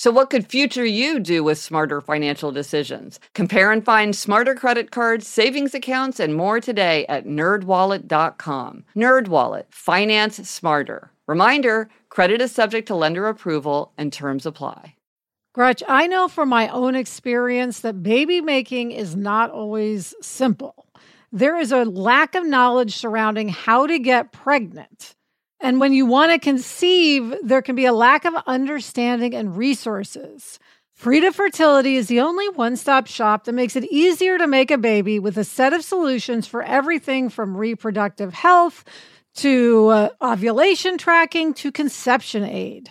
So, what could future you do with smarter financial decisions? Compare and find smarter credit cards, savings accounts, and more today at nerdwallet.com. Nerdwallet, finance smarter. Reminder credit is subject to lender approval and terms apply. Gretch, I know from my own experience that baby making is not always simple. There is a lack of knowledge surrounding how to get pregnant. And when you want to conceive, there can be a lack of understanding and resources. Frida Fertility is the only one stop shop that makes it easier to make a baby with a set of solutions for everything from reproductive health to uh, ovulation tracking to conception aid.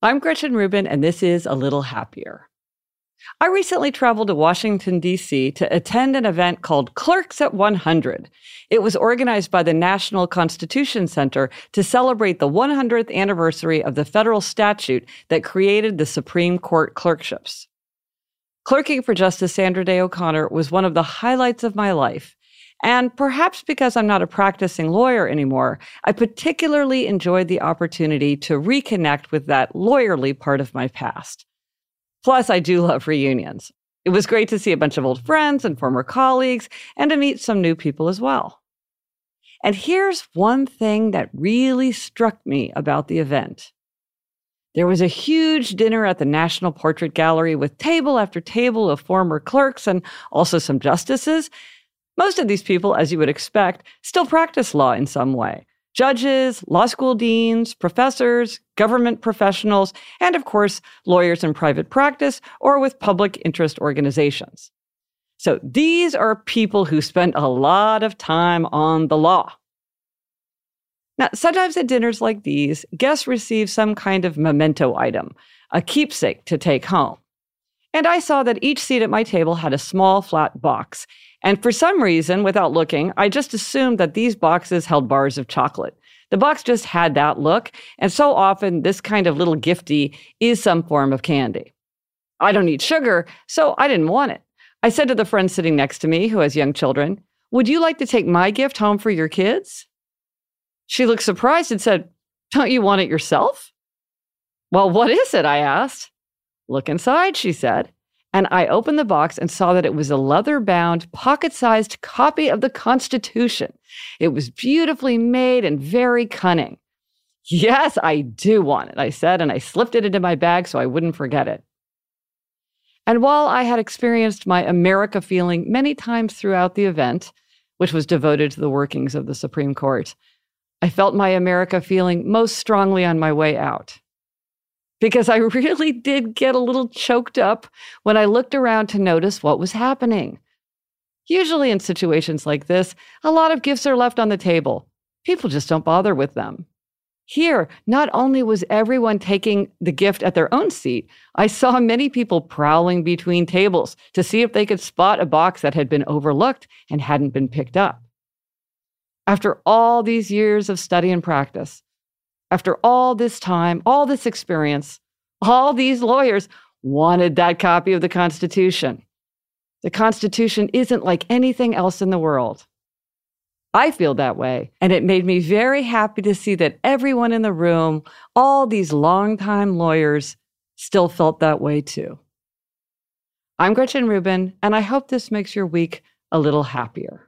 I'm Gretchen Rubin, and this is A Little Happier. I recently traveled to Washington, D.C. to attend an event called Clerks at 100. It was organized by the National Constitution Center to celebrate the 100th anniversary of the federal statute that created the Supreme Court clerkships. Clerking for Justice Sandra Day O'Connor was one of the highlights of my life. And perhaps because I'm not a practicing lawyer anymore, I particularly enjoyed the opportunity to reconnect with that lawyerly part of my past. Plus, I do love reunions. It was great to see a bunch of old friends and former colleagues and to meet some new people as well. And here's one thing that really struck me about the event. There was a huge dinner at the National Portrait Gallery with table after table of former clerks and also some justices. Most of these people, as you would expect, still practice law in some way judges, law school deans, professors, government professionals, and of course, lawyers in private practice or with public interest organizations. So these are people who spend a lot of time on the law. Now, sometimes at dinners like these, guests receive some kind of memento item, a keepsake to take home. And I saw that each seat at my table had a small flat box, and for some reason, without looking, I just assumed that these boxes held bars of chocolate. The box just had that look, and so often this kind of little gifty is some form of candy. I don't eat sugar, so I didn't want it. I said to the friend sitting next to me who has young children, Would you like to take my gift home for your kids? She looked surprised and said, Don't you want it yourself? Well, what is it? I asked. Look inside, she said and I opened the box and saw that it was a leather bound, pocket sized copy of the Constitution. It was beautifully made and very cunning. Yes, I do want it, I said, and I slipped it into my bag so I wouldn't forget it. And while I had experienced my America feeling many times throughout the event, which was devoted to the workings of the Supreme Court, I felt my America feeling most strongly on my way out because I really did get a little choked up when I looked around to notice what was happening. Usually, in situations like this, a lot of gifts are left on the table. People just don't bother with them. Here, not only was everyone taking the gift at their own seat, I saw many people prowling between tables to see if they could spot a box that had been overlooked and hadn't been picked up. After all these years of study and practice, after all this time, all this experience, all these lawyers wanted that copy of the Constitution. The Constitution isn't like anything else in the world. I feel that way. And it made me very happy to see that everyone in the room, all these longtime lawyers, still felt that way too. I'm Gretchen Rubin, and I hope this makes your week a little happier.